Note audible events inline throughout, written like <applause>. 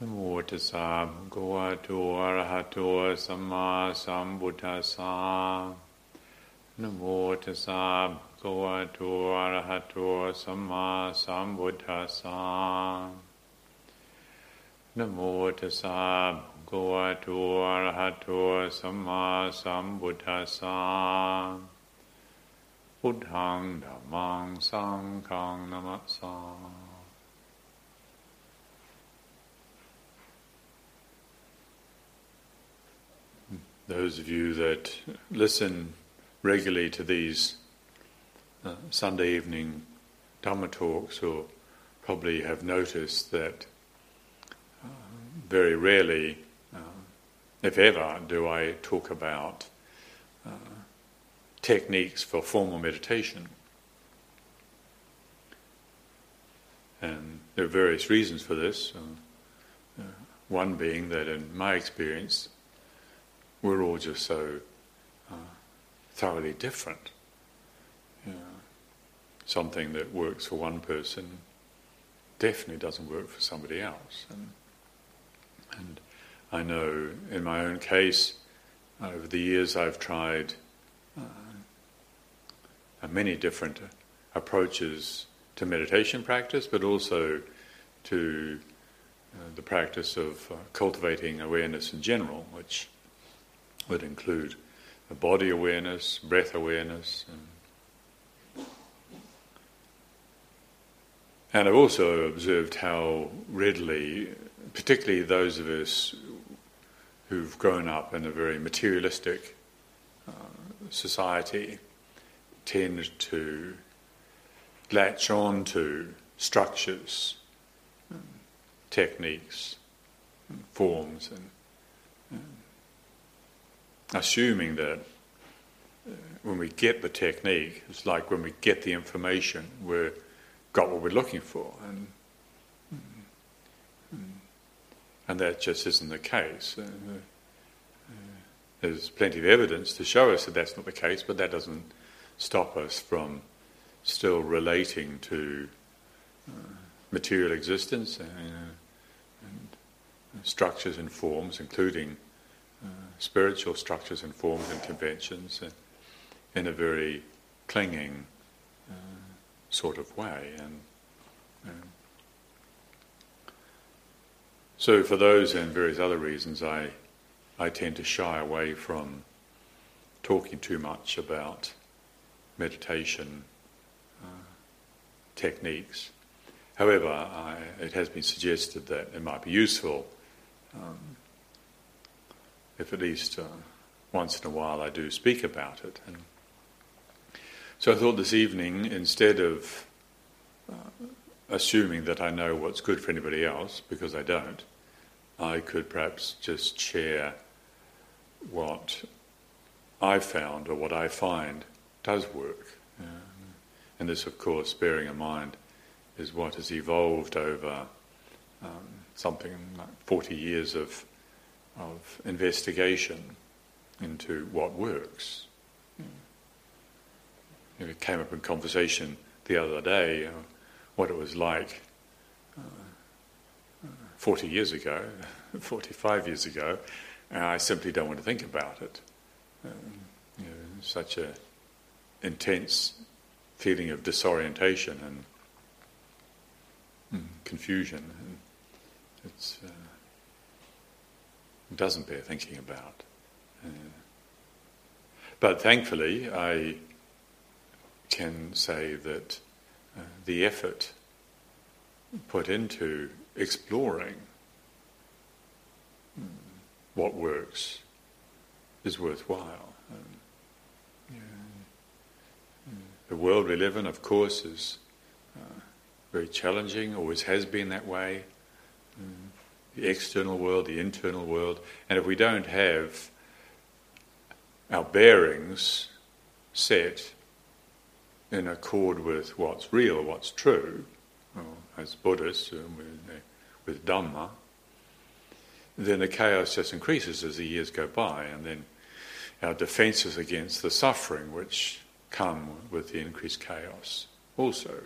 นะโมตัสสะภะคะวะโตอะระหะโตสัมมาสัมพุทธัสสะนะโมตัสสะภะคะวะโตอะระหะโตสัมมาสัมพุทธัสสะนะโมตัสสะภะคะวะโตอะระหะโตสัมมาสัมพุทธัสสะพุทธังธัมมังสังฆังนะมัสสา Those of you that listen regularly to these uh, Sunday evening Dhamma talks will probably have noticed that uh, very rarely, uh, if ever, do I talk about uh, techniques for formal meditation. And there are various reasons for this. Uh, uh, one being that, in my experience, we're all just so uh, thoroughly different. Something that works for one person definitely doesn't work for somebody else. And, and I know in my own case, over the years I've tried uh, many different approaches to meditation practice, but also to uh, the practice of uh, cultivating awareness in general, which would include body awareness, breath awareness. And, and I've also observed how readily, particularly those of us who've grown up in a very materialistic uh, society, tend to latch on to structures, techniques, forms, and assuming that uh, when we get the technique, it's like when we get the information, we've got what we're looking for. And, and that just isn't the case. Uh, uh, there's plenty of evidence to show us that that's not the case, but that doesn't stop us from still relating to material existence and, and structures and forms, including spiritual structures and forms and conventions in a very clinging uh, sort of way. And so, for those and various other reasons, I I tend to shy away from talking too much about meditation uh, techniques. However, I, it has been suggested that it might be useful um, if at least uh, once in a while I do speak about it. And so I thought this evening, instead of uh, assuming that I know what's good for anybody else, because I don't, I could perhaps just share what I found or what I find does work. Um, and this, of course, bearing in mind, is what has evolved over um, something like 40 years of of investigation into what works. It came up in conversation the other day uh, what it was like uh, 40 years ago, <laughs> 45 years ago, and I simply don't want to think about it. Um, you know, such a intense feeling of disorientation and mm, confusion. And it's uh, doesn't bear thinking about. Uh, but thankfully, I can say that uh, the effort put into exploring mm, what works is worthwhile. Um, yeah. The world we live in, of course, is uh, very challenging, always has been that way. Mm the external world, the internal world, and if we don't have our bearings set in accord with what's real, what's true, as Buddhists uh, with, with Dhamma, then the chaos just increases as the years go by, and then our defences against the suffering which come with the increased chaos also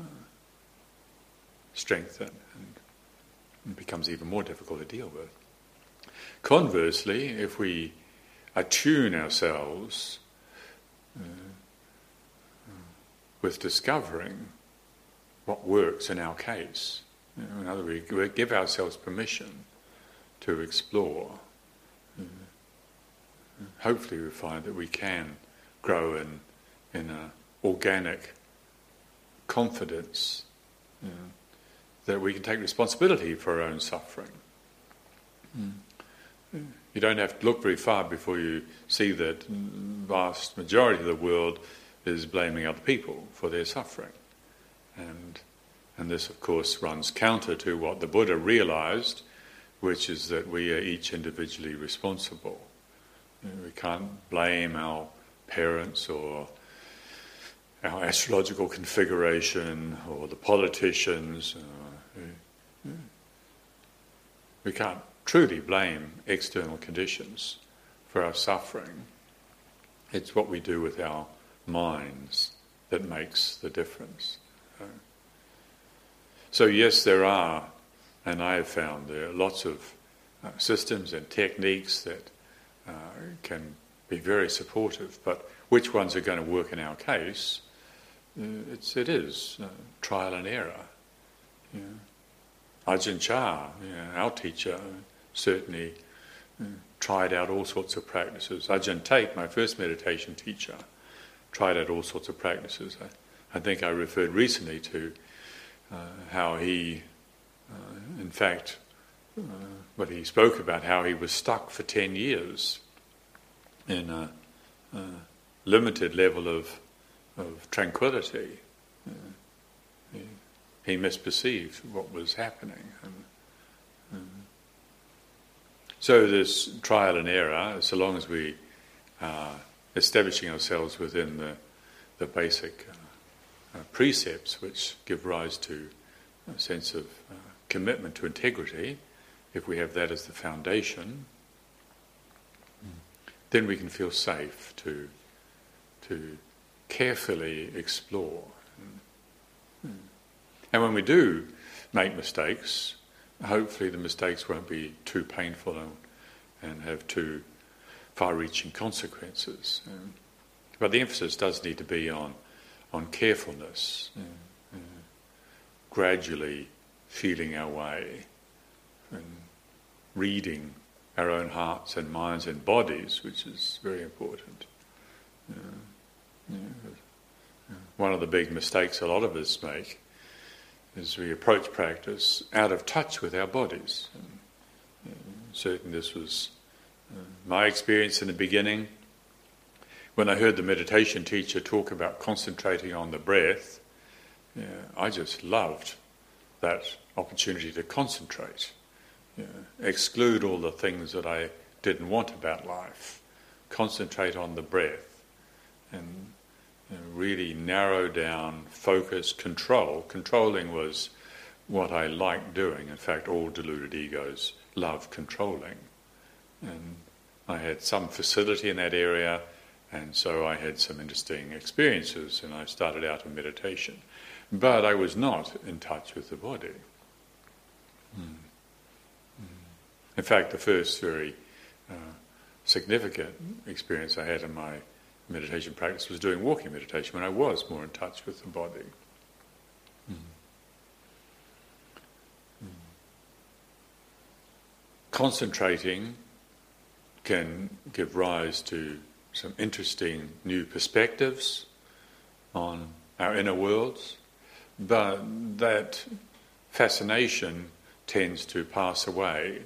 uh, strengthen. And it becomes even more difficult to deal with. Conversely, if we attune ourselves uh, with discovering what works in our case, you know, in other words, we give ourselves permission to explore. Uh, hopefully, we find that we can grow in in an organic confidence know, that we can take responsibility for our own suffering. Mm. You don't have to look very far before you see that vast majority of the world is blaming other people for their suffering. And, and this, of course, runs counter to what the Buddha realized, which is that we are each individually responsible. We can't blame our parents or our astrological configuration or the politicians. Uh, we can't truly blame external conditions for our suffering. It's what we do with our minds that makes the difference. So, yes, there are, and I have found there are lots of uh, systems and techniques that uh, can be very supportive, but which ones are going to work in our case? Uh, it's, it is uh, trial and error. Ajahn Chah, yeah, our teacher, certainly uh, tried out all sorts of practices. Ajahn Tate, my first meditation teacher, tried out all sorts of practices. I, I think I referred recently to uh, how he, uh, in fact, uh, what he spoke about how he was stuck for 10 years in a, a limited level of, of tranquility. Uh, he, he misperceived what was happening. And, so this trial and error, so long as we are establishing ourselves within the, the basic uh, uh, precepts which give rise to a sense of uh, commitment to integrity, if we have that as the foundation, then we can feel safe to, to carefully explore. And when we do make mistakes, hopefully the mistakes won't be too painful and, and have too far-reaching consequences. Um, but the emphasis does need to be on, on carefulness, uh, uh, gradually feeling our way and reading our own hearts and minds and bodies, which is very important. Uh, yeah, one of the big mistakes a lot of us make as we approach practice out of touch with our bodies. Certainly, this was uh, my experience in the beginning. When I heard the meditation teacher talk about concentrating on the breath, yeah, I just loved that opportunity to concentrate, yeah, exclude all the things that I didn't want about life, concentrate on the breath, and really narrow down, focus, control. Controlling was what I liked doing. In fact, all deluded egos love controlling. And I had some facility in that area, and so I had some interesting experiences, and I started out in meditation. But I was not in touch with the body. Mm. In fact, the first very uh, significant experience I had in my meditation practice was doing walking meditation when I was more in touch with the body. Concentrating can give rise to some interesting new perspectives on our inner worlds, but that fascination tends to pass away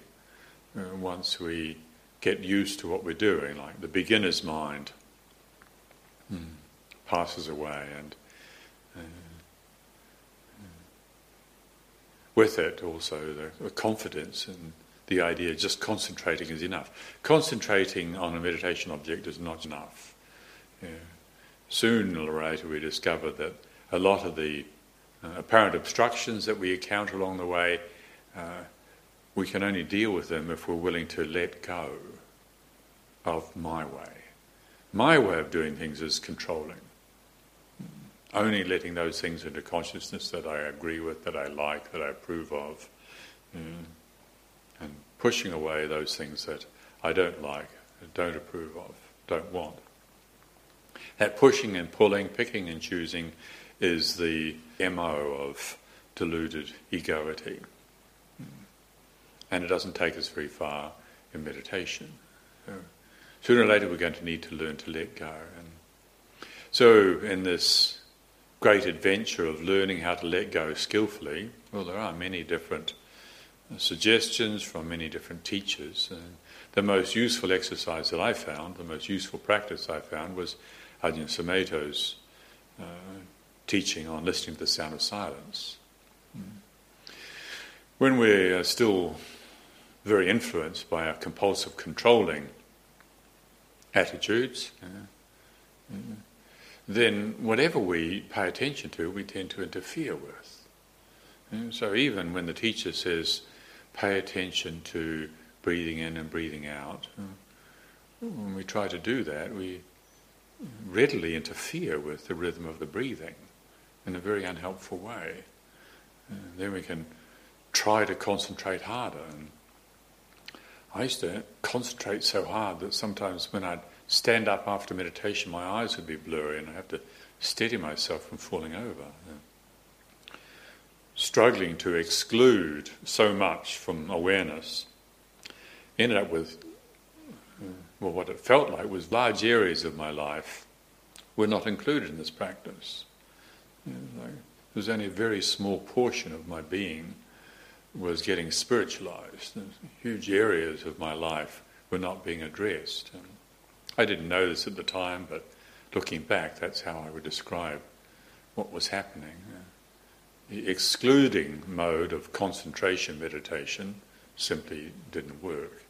uh, once we get used to what we're doing, like the beginner's mind mm. passes away, and uh, with it also the, the confidence and the idea just concentrating is enough. Concentrating on a meditation object is not enough. Yeah. Soon later we discover that a lot of the uh, apparent obstructions that we encounter along the way, uh, we can only deal with them if we're willing to let go of my way. My way of doing things is controlling. Only letting those things into consciousness that I agree with, that I like, that I approve of, Mm. And pushing away those things that I don't like, don't approve of, don't want. That pushing and pulling, picking and choosing is the MO of deluded egoity. And it doesn't take us very far in meditation. So sooner or later, we're going to need to learn to let go. And so, in this great adventure of learning how to let go skillfully, well, there are many different suggestions from many different teachers. And the most useful exercise that I found, the most useful practice I found, was Ajahn Sumedho's uh, teaching on listening to the sound of silence. When we're still very influenced by our compulsive controlling attitudes, uh, then whatever we pay attention to, we tend to interfere with. So even when the teacher says, pay attention to breathing in and breathing out, uh, when we try to do that, we readily interfere with the rhythm of the breathing in a very unhelpful way. And then we can try to concentrate harder. And I used to concentrate so hard that sometimes when I'd stand up after meditation, my eyes would be blurry and I'd have to steady myself from falling over. Struggling to exclude so much from awareness, ended up with, uh, well, what it felt like was large areas of my life were not included in this practice. Like, there was only a very small portion of my being was getting spiritualized. Huge areas of my life were not being addressed. And I didn't know this at the time, but looking back, that's how I would describe what was happening. The excluding mode of concentration meditation simply didn't work.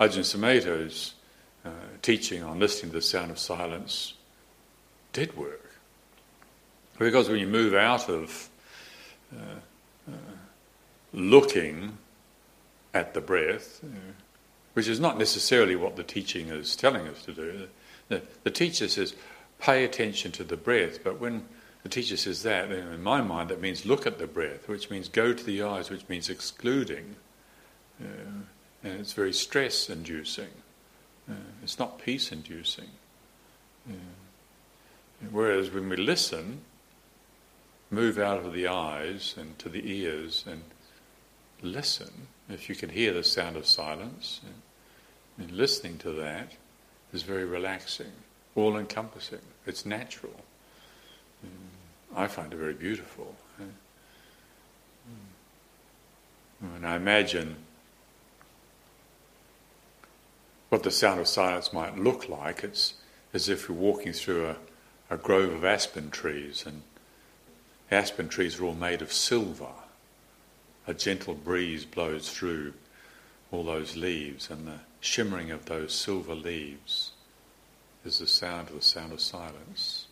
Ajahn Sumedho's uh, teaching on listening to the sound of silence did work. Because when you move out of uh, looking at the breath, which is not necessarily what the teaching is telling us to do. The, the, teacher says, pay attention to the breath, but when the teacher says that, in my mind, that means look at the breath, which means go to the eyes, which means excluding. Uh, and it's very stress inducing. Uh, it's not peace inducing. Uh, whereas when we listen, move out of the eyes and to the ears and listen, if you can hear the sound of silence, and listening to that is very relaxing, all encompassing. It's natural. I find it very beautiful. Hmm. And I imagine what the sound of silence might look like. It's as if you're walking through a, a grove of aspen trees, and aspen trees are all made of silver a gentle breeze blows through all those leaves, and the shimmering of those silver leaves is the sound of the sound of silence.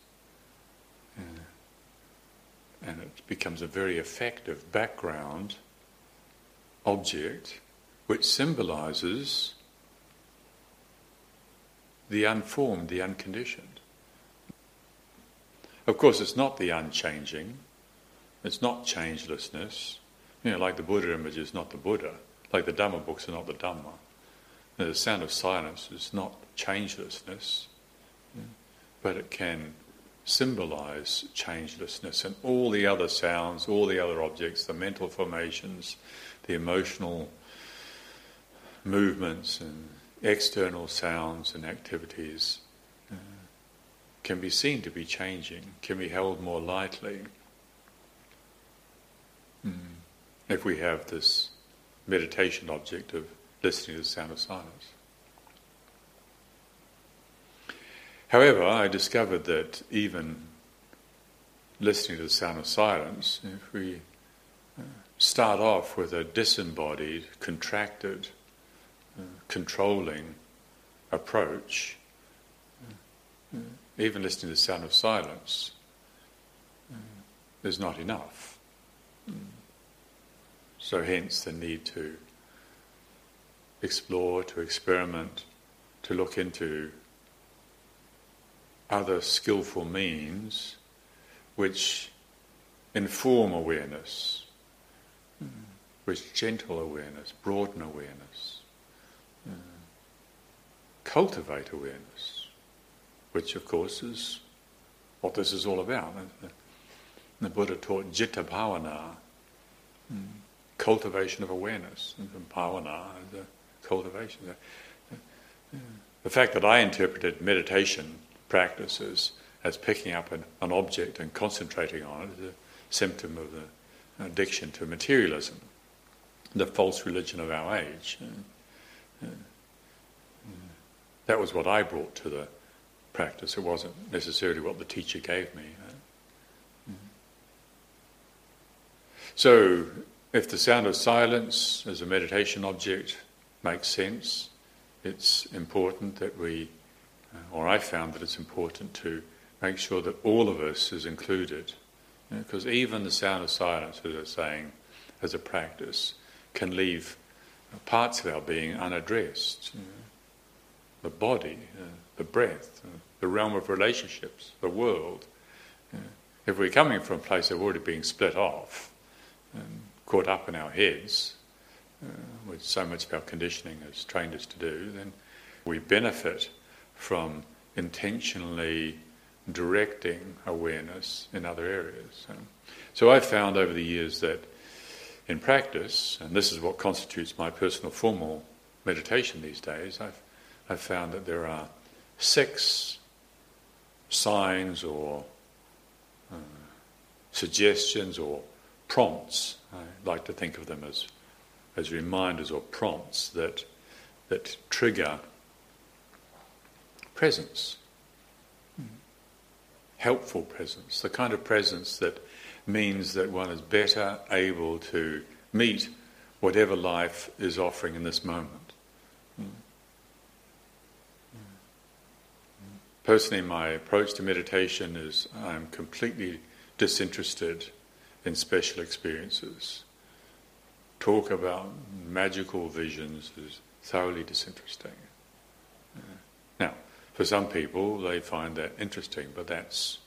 And it becomes a very effective background object which symbolizes the unformed, the unconditioned. Of course, it's not the unchanging, it's not changelessness, you know, like the Buddha image is not the Buddha, like the Dhamma books are not the Dhamma. the sound of silence is not changelessness, but it can symbolize changelessness and all the other sounds, all the other objects, the mental formations, the emotional movements and external sounds and activities uh, can be seen to be changing, can be held more lightly. Mm if we have this meditation object of listening to the sound of silence. However, I discovered that even listening to the sound of silence, if we uh, start off with a disembodied, contracted, uh, controlling approach, uh, even listening to the sound of silence uh, is not enough. Mm. So, hence the need to explore, to experiment, to look into other skillful means which inform awareness, which gentle awareness, broaden awareness, uh, cultivate awareness, which of course is what this is all about. The Buddha taught citta bhavana, mm, cultivation of awareness, and bhavana, the cultivation. The fact that I interpreted meditation practices as picking up an, an object and concentrating on it is a symptom of the addiction to materialism, the false religion of our age. That was what I brought to the practice. It wasn't necessarily what the teacher gave me. So, if the sound of silence as a meditation object makes sense, it's important that we, uh, or I found that it's important to make sure that all of us is included. Because you know, even the sound of silence, as I was saying, as a practice, can leave parts of our being unaddressed. You know, the body, uh, the breath, uh, the realm of relationships, the world. You know, if we're coming from a place of already being split off and caught up in our heads, uh, which so much of our conditioning has trained us to do, then we benefit from intentionally directing awareness in other areas. So I've found over the years that in practice, and this is what constitutes my personal formal meditation these days, I've, I've found that there are six signs or uh, suggestions or prompts. I like to think of them as, as reminders or prompts that, that trigger presence helpful presence, the kind of presence that means that one is better able to meet whatever life is offering in this moment. Personally, my approach to meditation is I'm completely disinterested in special experiences. Talk about magical visions is thoroughly disinteresting. Now, for some people, they find that interesting, but that's,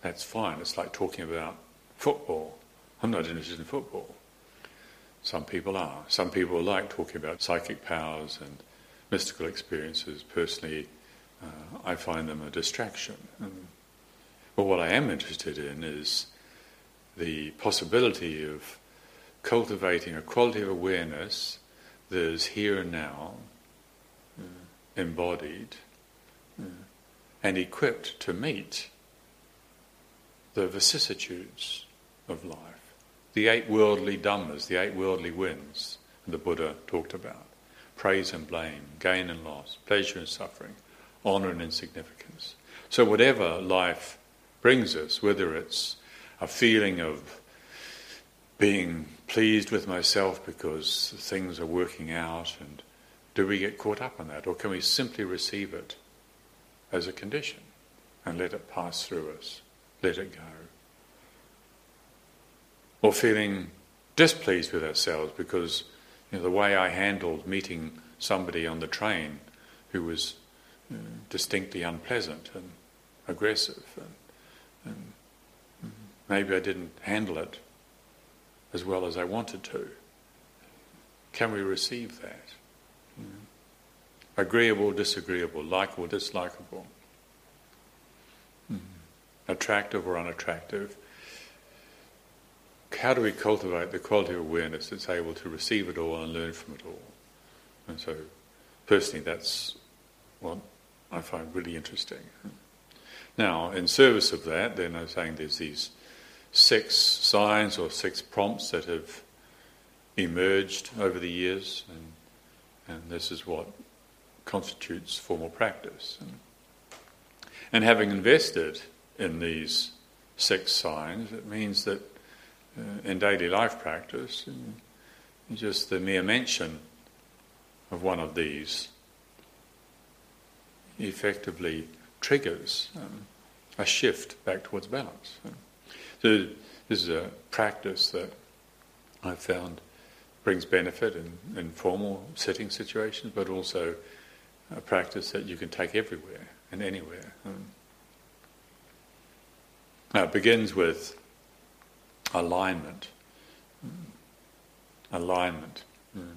that's fine. It's like talking about football. I'm not interested in football. Some people are. Some people like talking about psychic powers and mystical experiences. Personally, uh, I find them a distraction. And, but what I am interested in is the possibility of cultivating a quality of awareness that is here and now, uh, embodied, and equipped to meet the vicissitudes of life. The eight worldly dhammas, the eight worldly winds the Buddha talked about praise and blame, gain and loss, pleasure and suffering, honour and insignificance. So, whatever life brings us, whether it's a feeling of being pleased with myself because things are working out, and do we get caught up in that, or can we simply receive it as a condition and let it pass through us, let it go. Or feeling displeased with ourselves because you know, the way I handled meeting somebody on the train who was you know, distinctly unpleasant and aggressive, and, and maybe I didn't handle it as well as I wanted to. Can we receive that? agreeable, disagreeable, likable, dislikable, mm. attractive or unattractive. How do we cultivate the quality of awareness that's able to receive it all and learn from it all? And so, personally, that's what I find really interesting. Now, in service of that, then I'm saying there's these six signs or six prompts that have emerged over the years, and, and this is what constitutes formal practice. And having invested in these six signs, it means that uh, in daily life practice, just the mere mention of one of these effectively triggers um, a shift back towards balance. So this is a practice that I've found brings benefit in, in formal sitting situations, but also a practice that you can take everywhere and anywhere. Um, now it begins with alignment. alignment. Mm.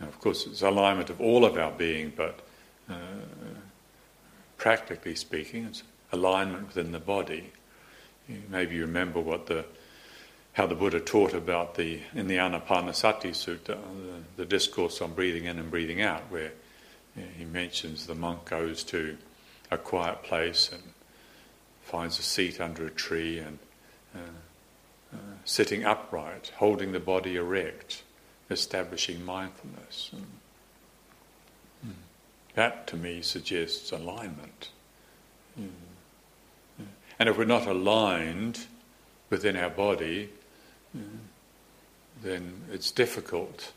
Now, of course, it's alignment of all of our being, but uh, practically speaking, it's alignment within the body. Maybe you remember what the how the Buddha taught about the in the Anapanasati Sutta, the, the discourse on breathing in and breathing out, where he mentions the monk goes to a quiet place and finds a seat under a tree and uh, uh, sitting upright, holding the body erect, establishing mindfulness. And, mm, that to me suggests alignment. Mm, and if we're not aligned within our body, then it's difficult,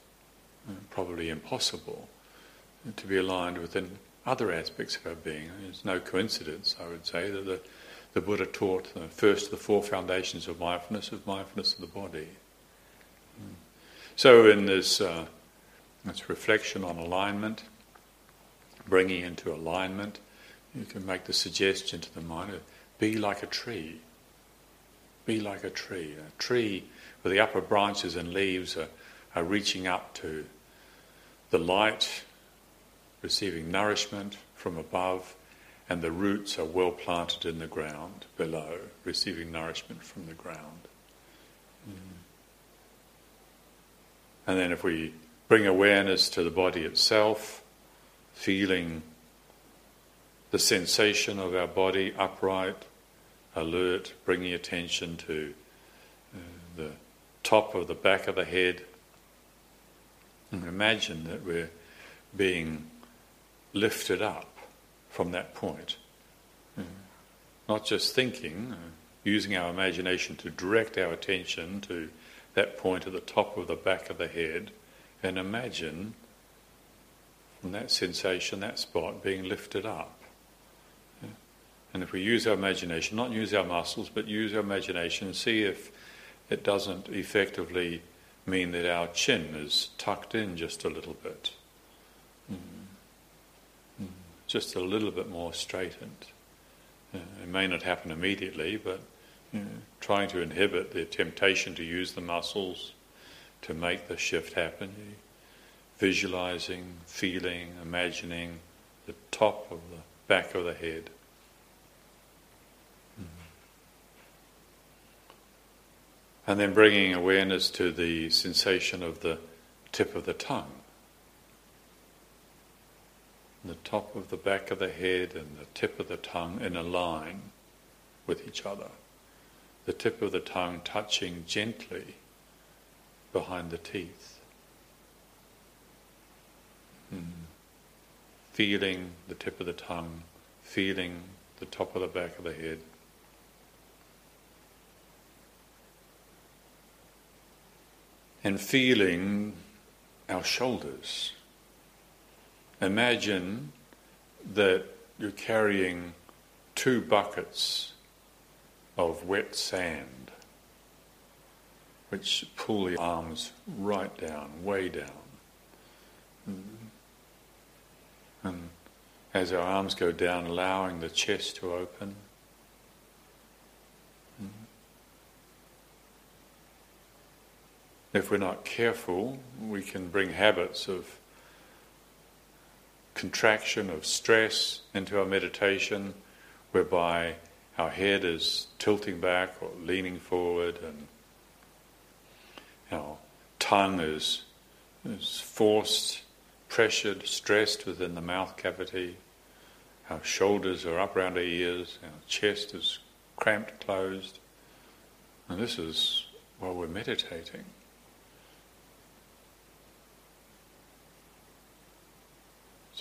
probably impossible, to be aligned within other aspects of our being. It's no coincidence, I would say, that the, the Buddha taught the first of the four foundations of mindfulness is mindfulness of the body. So, in this, uh, this reflection on alignment, bringing into alignment, you can make the suggestion to the mind be like a tree. Be like a tree. A tree where the upper branches and leaves are, are reaching up to the light, receiving nourishment from above, and the roots are well planted in the ground below, receiving nourishment from the ground. Mm. And then if we bring awareness to the body itself, feeling the sensation of our body upright, alert, bringing attention to uh, the top of the back of the head. And imagine that we're being lifted up from that point. Uh, not just thinking, uh, using our imagination to direct our attention to that point at the top of the back of the head and imagine from that sensation, that spot being lifted up. Yeah. And if we use our imagination, not use our muscles, but use our imagination, see if it doesn't effectively mean that our chin is tucked in just a little bit. Mm. Mm. Just a little bit more straightened. Uh, it may not happen immediately, but know, trying to inhibit the temptation to use the muscles to make the shift happen. Visualizing, feeling, imagining the top of the back of the head. And then bringing awareness to the sensation of the tip of the tongue. The top of the back of the head and the tip of the tongue in a line with each other the tip of the tongue touching gently behind the teeth. Mm. Feeling the tip of the tongue, feeling the top of the back of the head. And feeling our shoulders. Imagine that you're carrying two buckets of wet sand, which pull the arms right down, way down. And as our arms go down, allowing the chest to open. If we're not careful, we can bring habits of contraction, of stress into our meditation, whereby our head is tilting back or leaning forward, and our tongue is, is forced, pressured, stressed within the mouth cavity. Our shoulders are up around our ears, our chest is cramped, closed. And this is while we're meditating.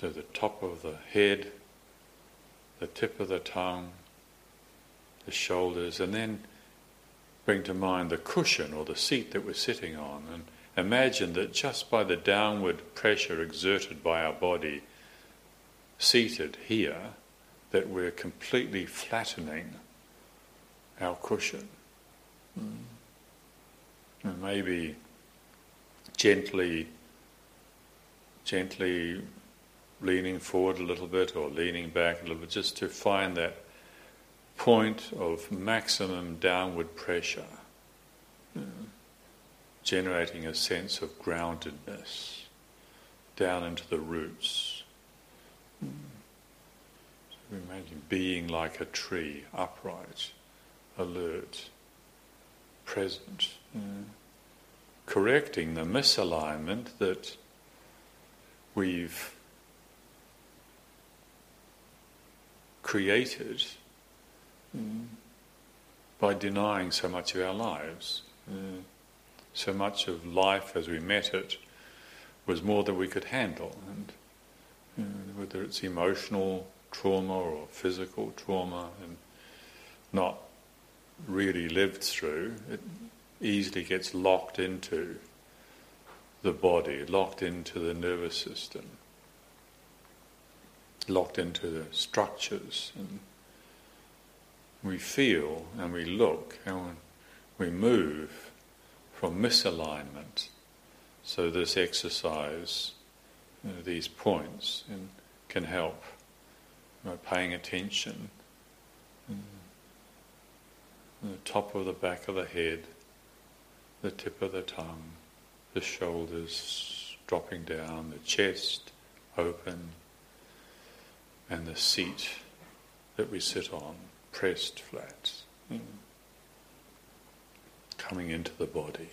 So the top of the head, the tip of the tongue, the shoulders, and then bring to mind the cushion or the seat that we're sitting on. And imagine that just by the downward pressure exerted by our body, seated here, that we're completely flattening our cushion. Mm. And maybe gently, gently leaning forward a little bit or leaning back a little bit, just to find that point of maximum downward pressure. generating a sense of groundedness down into the roots. So imagine being like a tree, upright, alert, present, correcting the misalignment that we've created mm, by denying so much of our lives. Mm, so much of life as we met it was more than we could handle, and whether it's emotional trauma or physical trauma, and not really lived through, it easily gets locked into the body, locked into the nervous system, locked into the structures, and we feel and we look and we move from misalignment. So this exercise, uh, you know, these points, can help by paying attention. The top of the back of the head, the tip of the tongue, the shoulders dropping down, the chest open, and the seat that we sit on pressed flat. Mm coming into the body.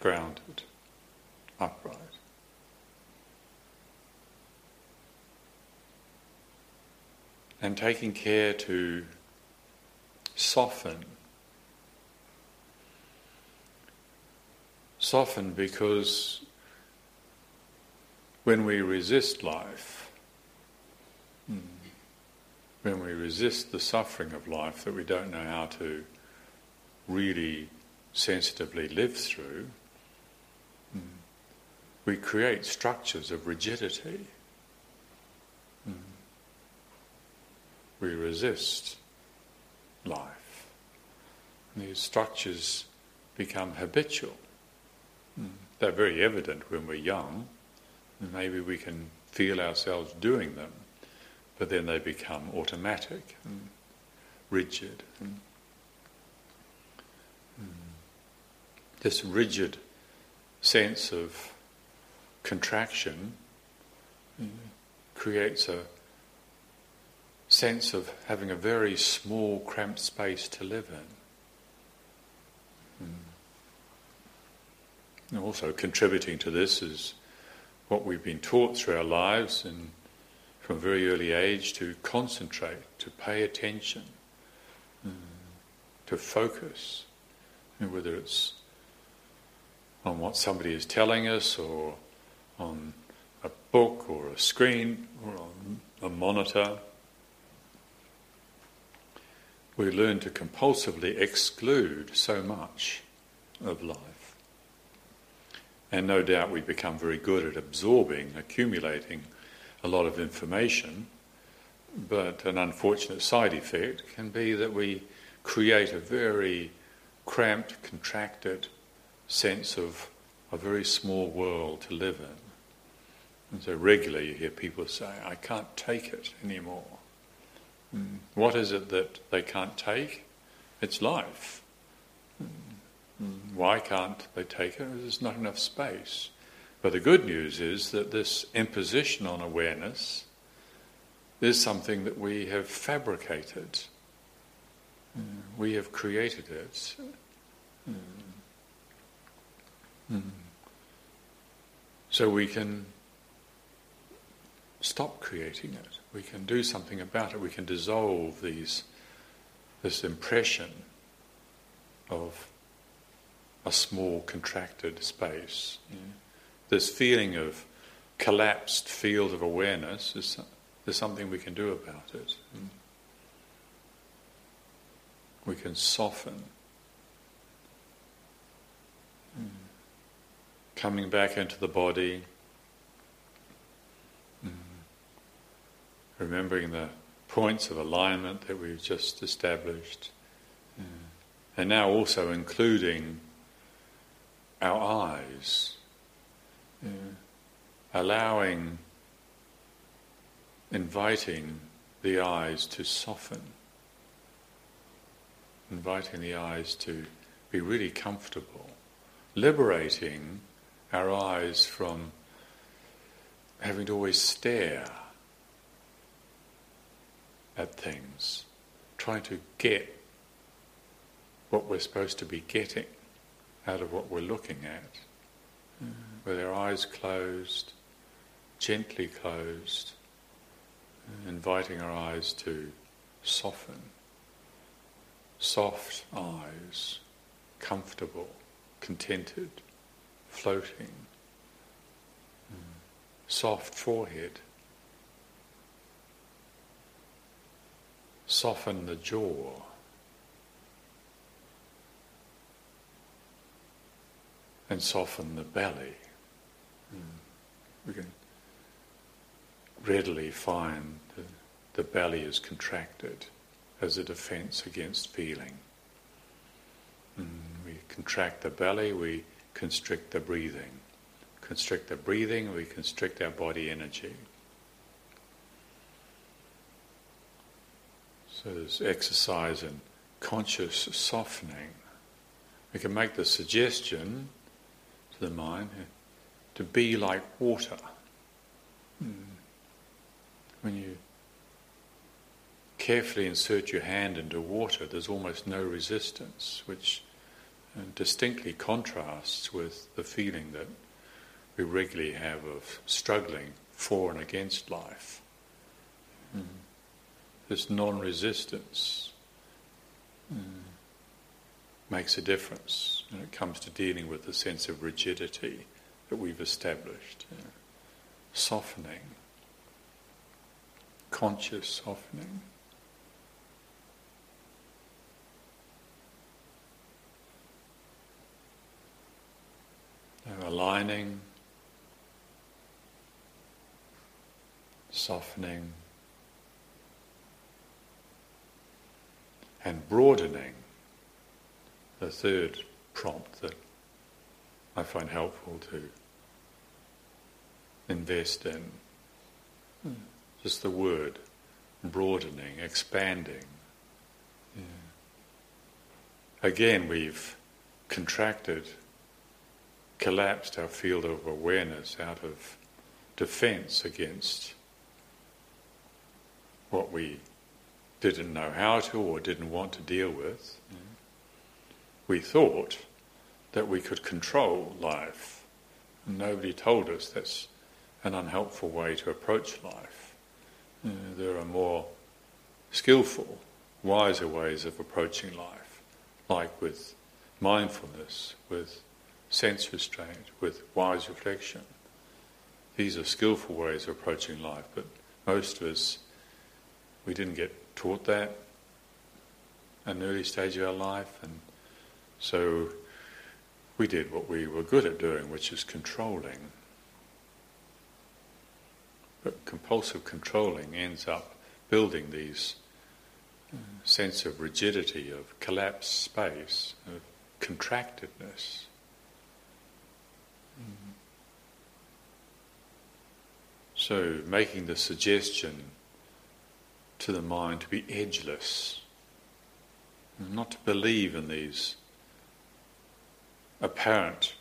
Grounded, upright. And taking care to soften. Soften because when we resist life, hmm, when we resist the suffering of life that we don't know how to really sensitively live through, mm, we create structures of rigidity. Mm. We resist life. These structures become habitual. They're very evident when we're young, maybe we can feel ourselves doing them but then they become automatic and rigid. And, mm, this rigid sense of contraction mm, creates a sense of having a very small, cramped space to live in. And also contributing to this is what we've been taught through our lives and from a very early age to concentrate, to pay attention, to focus, and whether it's on what somebody is telling us or on a book or a screen or on a monitor. We learn to compulsively exclude so much of life. And no doubt we become very good at absorbing, accumulating a lot of information, but an unfortunate side effect can be that we create a very cramped, contracted sense of a very small world to live in. And so regularly you hear people say, I can't take it anymore. Mm. What is it that they can't take? It's life. Why can't they take it? There's not enough space. But the good news is that this imposition on awareness is something that we have fabricated. Mm. We have created it. Mm. Mm. So we can stop creating it. We can do something about it. We can dissolve these, this impression of a small contracted space. Yeah. This feeling of collapsed field of awareness is there's something we can do about it. Mm. We can soften. Mm. Coming back into the body, mm. remembering the points of alignment that we've just established, and now also including our eyes yeah. allowing, inviting the eyes to soften. inviting the eyes to be really comfortable, liberating our eyes from having to always stare at things, trying to get what we're supposed to be getting out of what we're looking at, mm. with our eyes closed, gently closed, inviting our eyes to soften. Soft eyes, comfortable, contented, floating. Soft forehead. Soften the jaw. And soften the belly. We can readily find that the belly is contracted as a defense against feeling. Mm, we contract the belly, we constrict the breathing. Constrict the breathing, we constrict our body energy. So there's exercise in conscious softening. We can make the suggestion the mind to be like water. Mm. When you carefully insert your hand into water, there's almost no resistance, which uh, distinctly contrasts with the feeling that we regularly have of struggling for and against life. Mm. This non resistance mm, makes a difference when it comes to dealing with the sense of rigidity that we've established. Softening, conscious softening. aligning, softening, and broadening. The third prompt that I find helpful to invest in. Hmm. Just the word broadening, expanding. Yeah. Again, we've contracted collapsed our field of awareness out of defense against what we didn't know how to or didn't want to deal with. We thought that we could control life. Nobody told us that's an unhelpful way to approach life. Uh, there are more skillful, wiser ways of approaching life, like with mindfulness, with sense restraint, with wise reflection. These are skillful ways of approaching life, but most of us, we didn't get taught that at an early stage of our life, and so we did what we were good at doing, which is controlling. But compulsive controlling ends up building these sense of rigidity, of collapsed space, of contractedness. So, making the suggestion to the mind to be edgeless, not to believe in these apparent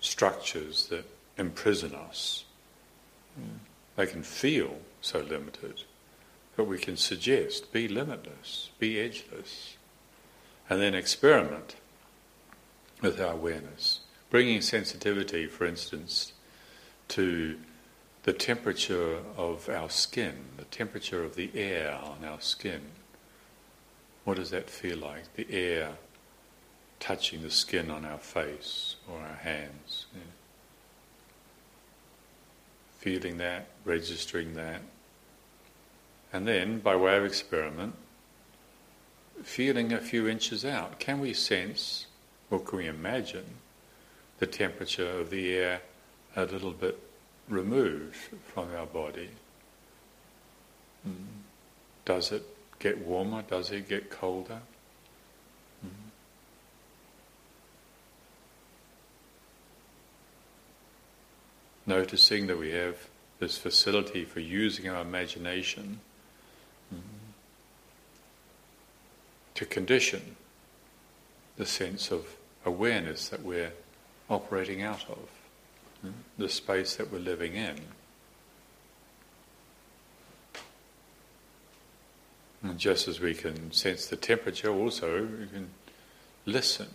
structures that imprison us. They can feel so limited, but we can suggest be limitless, be edgeless, and then experiment with our awareness. Bringing sensitivity, for instance, to the temperature of our skin, the temperature of the air on our skin. What does that feel like? The air touching the skin on our face or our hands. Yeah. Feeling that, registering that. And then, by way of experiment, feeling a few inches out. Can we sense, or can we imagine, the temperature of the air a little bit removed from our body. Mm. Does it get warmer? Does it get colder? Noticing that we have this facility for using our imagination. Mm. to condition the sense of awareness that we're operating out of, hmm? the space that we're living in. And just as we can sense the temperature, also we can listen.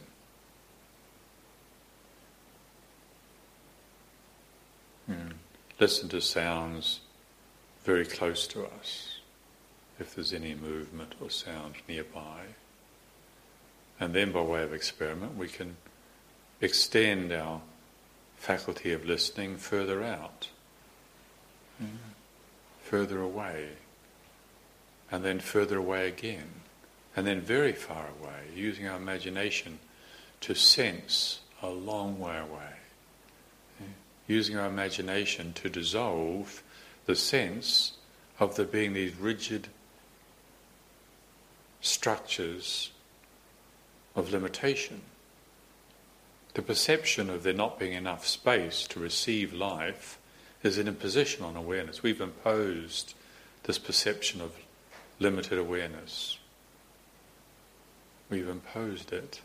Listen to sounds very close to us, if there's any movement or sound nearby. And then, by way of experiment, we can extend our faculty of listening further out, further away and then further away again, and then very far away, using our imagination to sense a long way away, using our imagination to dissolve the sense of there being these rigid structures of limitation. The perception of there not being enough space to receive life is an imposition on awareness. We've imposed this perception of limited awareness. We've imposed it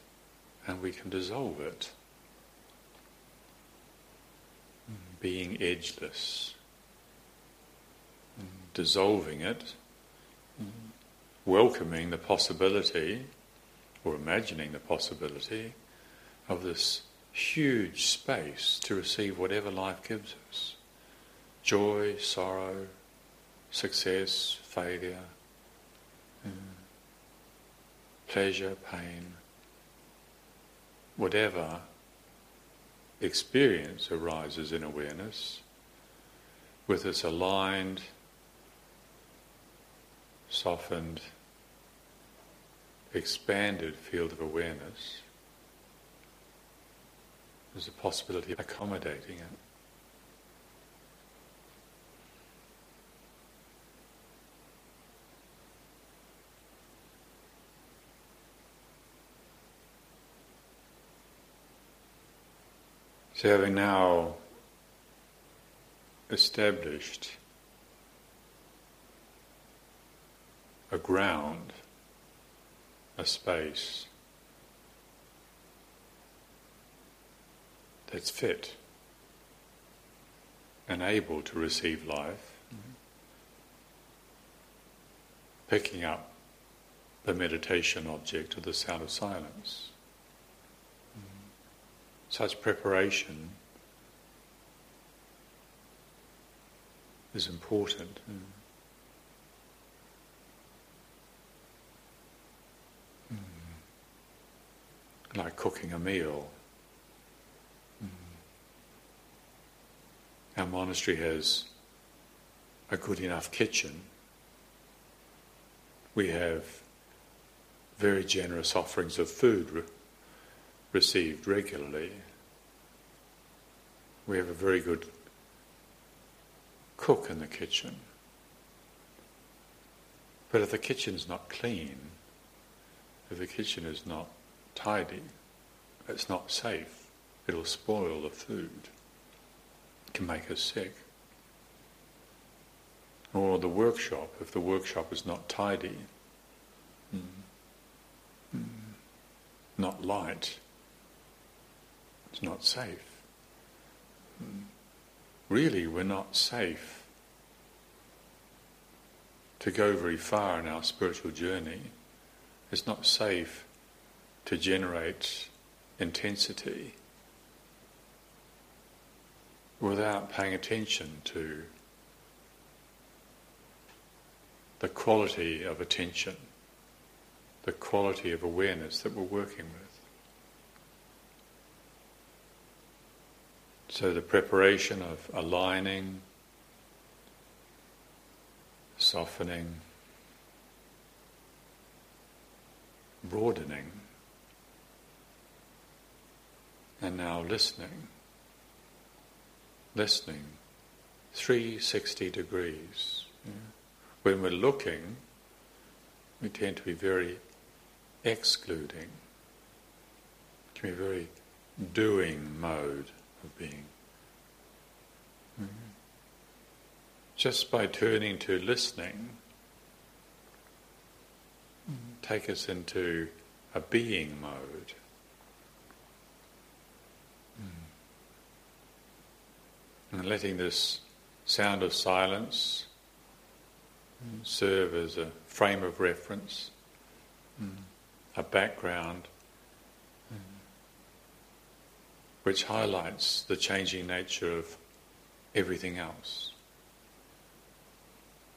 and we can dissolve it. Being edgeless, dissolving it, welcoming the possibility or imagining the possibility of this huge space to receive whatever life gives us joy, sorrow, success, failure, Mm. pleasure, pain, whatever experience arises in awareness, with its aligned, softened, expanded field of awareness, there's a possibility of accommodating it. So, having now established a ground, a space that's fit and able to receive life, picking up the meditation object of the sound of silence such preparation is important. Mm. Like cooking a meal. Mm. Our monastery has a good enough kitchen. We have very generous offerings of food received regularly. We have a very good cook in the kitchen. But if the kitchen's not clean, if the kitchen is not tidy, it's not safe. It'll spoil the food. It can make us sick. Or the workshop, if the workshop is not tidy, mm, mm, not light, it's not safe. Really, we're not safe to go very far in our spiritual journey. It's not safe to generate intensity without paying attention to the quality of attention, the quality of awareness that we're working with. So the preparation of aligning, softening, broadening, and now listening. Listening 360 degrees. Yeah. When we're looking, we tend to be very excluding, to be very doing mode being. Mm-hmm. Just by turning to listening, take us into a being mode. And letting this sound of silence serve as a frame of reference, a background mm. Which highlights the changing nature of everything else.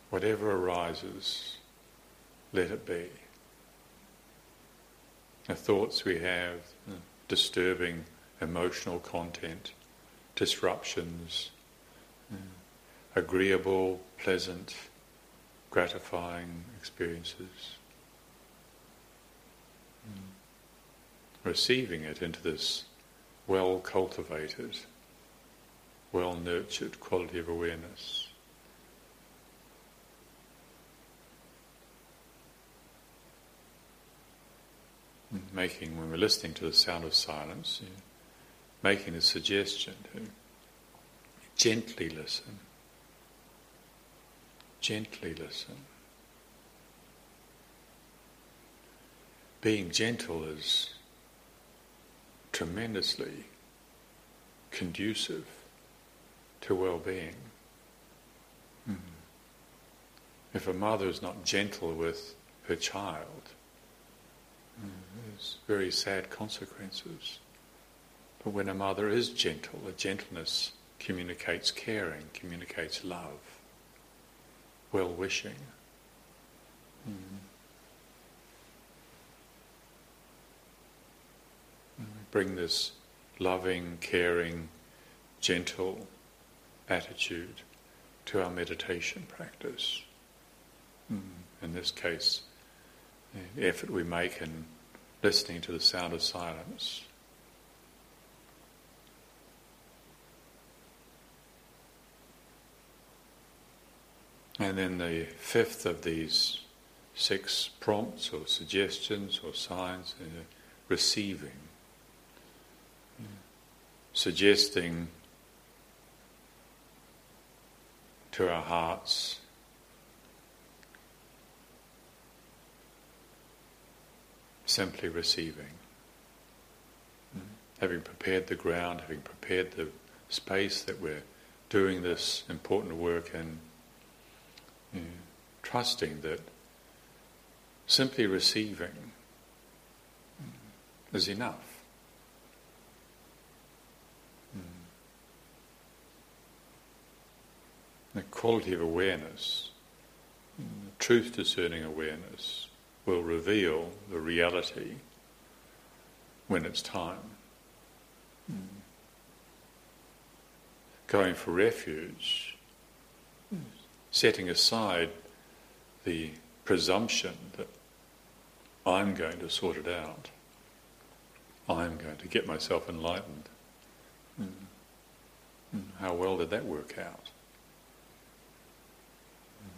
Whatever arises, let it be. The thoughts we have, disturbing emotional content, disruptions, uh, agreeable, pleasant, gratifying experiences. Mm. Receiving it into this well cultivated, well nurtured quality of awareness. Making, when we're listening to the sound of silence, making a suggestion to gently listen. Gently listen. Being gentle is tremendously conducive to well being. Mm. If a mother is not gentle with her child, mm, there's very sad consequences. But when a mother is gentle, a gentleness communicates caring, communicates love, well wishing. Mm. Bring this loving, caring, gentle attitude to our meditation practice. Mm. In this case, the effort we make in listening to the sound of silence. And then the fifth of these six prompts or suggestions or signs, uh, receiving. Suggesting to our hearts simply receiving. Having prepared the ground, having prepared the space that we're doing this important work in, trusting that simply receiving is enough. Mm. The quality of awareness, truth discerning awareness, will reveal the reality when it's time. Mm. Going for refuge setting aside the presumption that I'm going to sort it out. I'm going to get myself enlightened. Mm. Mm. How well did that work out? Mm.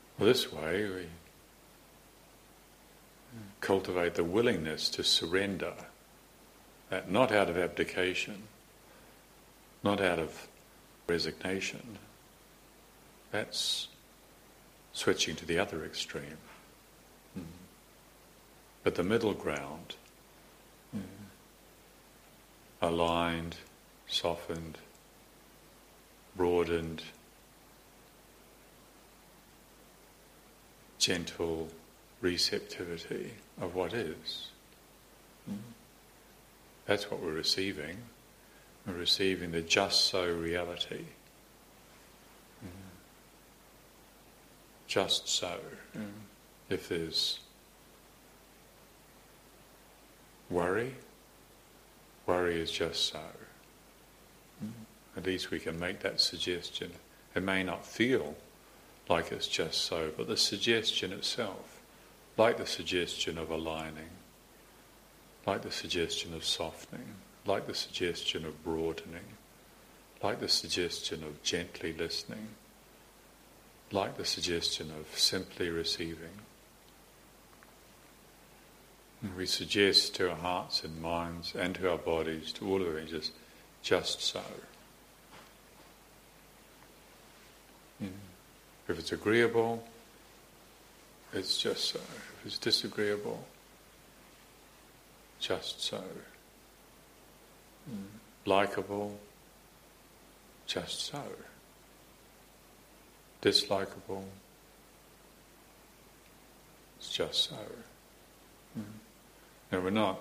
Well, this way we cultivate the willingness to surrender, that not out of abdication, not out of resignation, that's switching to the other extreme. Mm. But the middle ground, mm. aligned, softened, broadened, gentle receptivity of what is. Mm. That's what we're receiving. We're receiving the just so reality. just so. Mm. If there's worry, worry is just so. Mm. At least we can make that suggestion. It may not feel like it's just so, but the suggestion itself, like the suggestion of aligning, like the suggestion of softening, like the suggestion of broadening, like the suggestion of gently listening, like the suggestion of simply receiving. And we suggest to our hearts and minds and to our bodies, to all of it, just, just so. If it's agreeable, it's just so. If it's disagreeable, just so. Mm. Likeable, just so. Dislikable, it's just so. Mm. We're not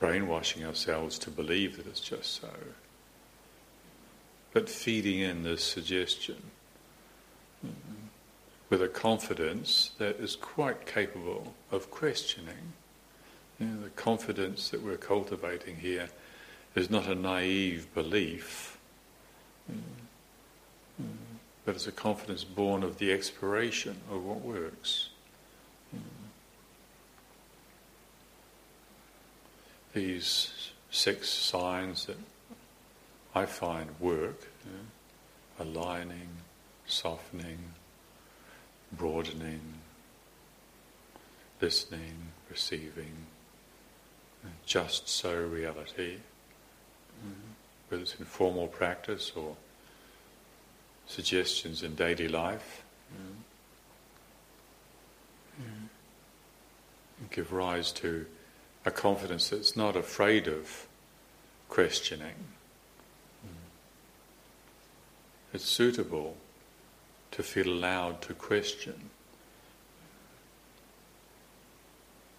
brainwashing ourselves to believe that it's just so, but feeding in this suggestion with a confidence that is quite capable of questioning. You know, the confidence that we're cultivating here is not a naive belief, but it's a confidence born of the exploration of what works. these six signs that I find work aligning, softening, broadening, listening, receiving, just so reality, mm-hmm. whether it's in formal practice or suggestions in daily life. Mm-hmm. Mm-hmm. give rise to a confidence that's not afraid of questioning. It's suitable to feel allowed to question,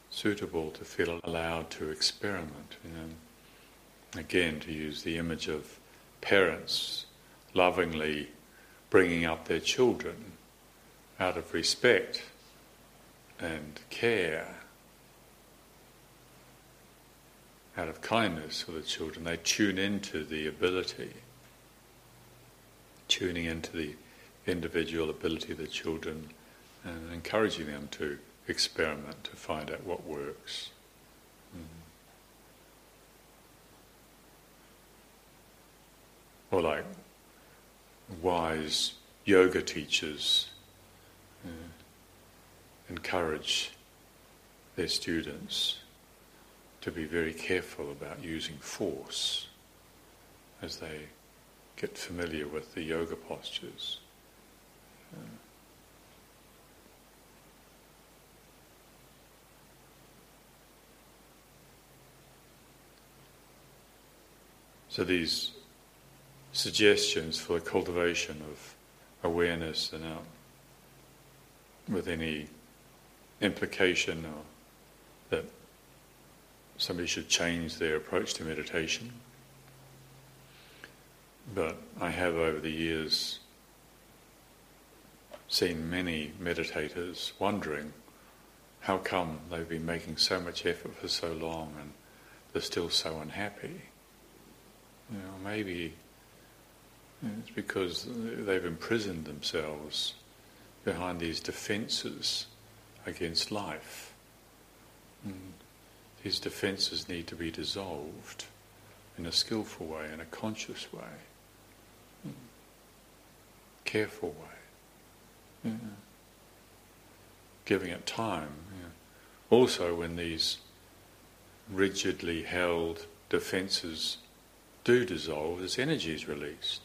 suitable to feel allowed to experiment. You know. Again, to use the image of parents lovingly bringing up their children out of respect and care out of kindness for the children, they tune into the ability, tuning into the individual ability of the children and encouraging them to experiment to find out what works. Mm. Or like wise yoga teachers uh, encourage their students to be very careful about using force as they get familiar with the yoga postures. So these suggestions for the cultivation of awareness and out with any implication or that somebody should change their approach to meditation. But I have over the years seen many meditators wondering how come they've been making so much effort for so long and they're still so unhappy. You know, maybe it's because they've imprisoned themselves behind these defenses against life. Mm. And his defences need to be dissolved in a skillful way, in a conscious way, mm. careful way, yeah. giving it time. Yeah. Also, when these rigidly held defences do dissolve, this energy is released,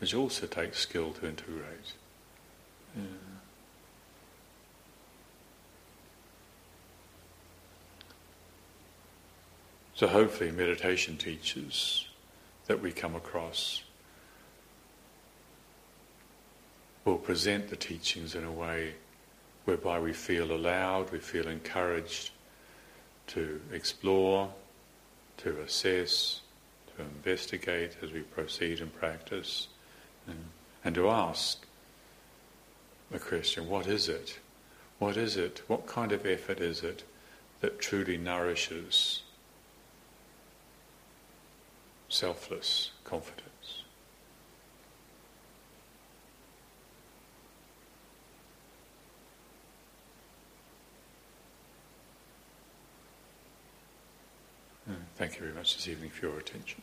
which also takes skill to integrate. Yeah. So hopefully meditation teachers that we come across will present the teachings in a way whereby we feel allowed, we feel encouraged to explore, to assess, to investigate as we proceed in practice, and, and to ask the question, what is it? What is it? What kind of effort is it that truly nourishes selfless confidence. Thank you very much this evening for your attention.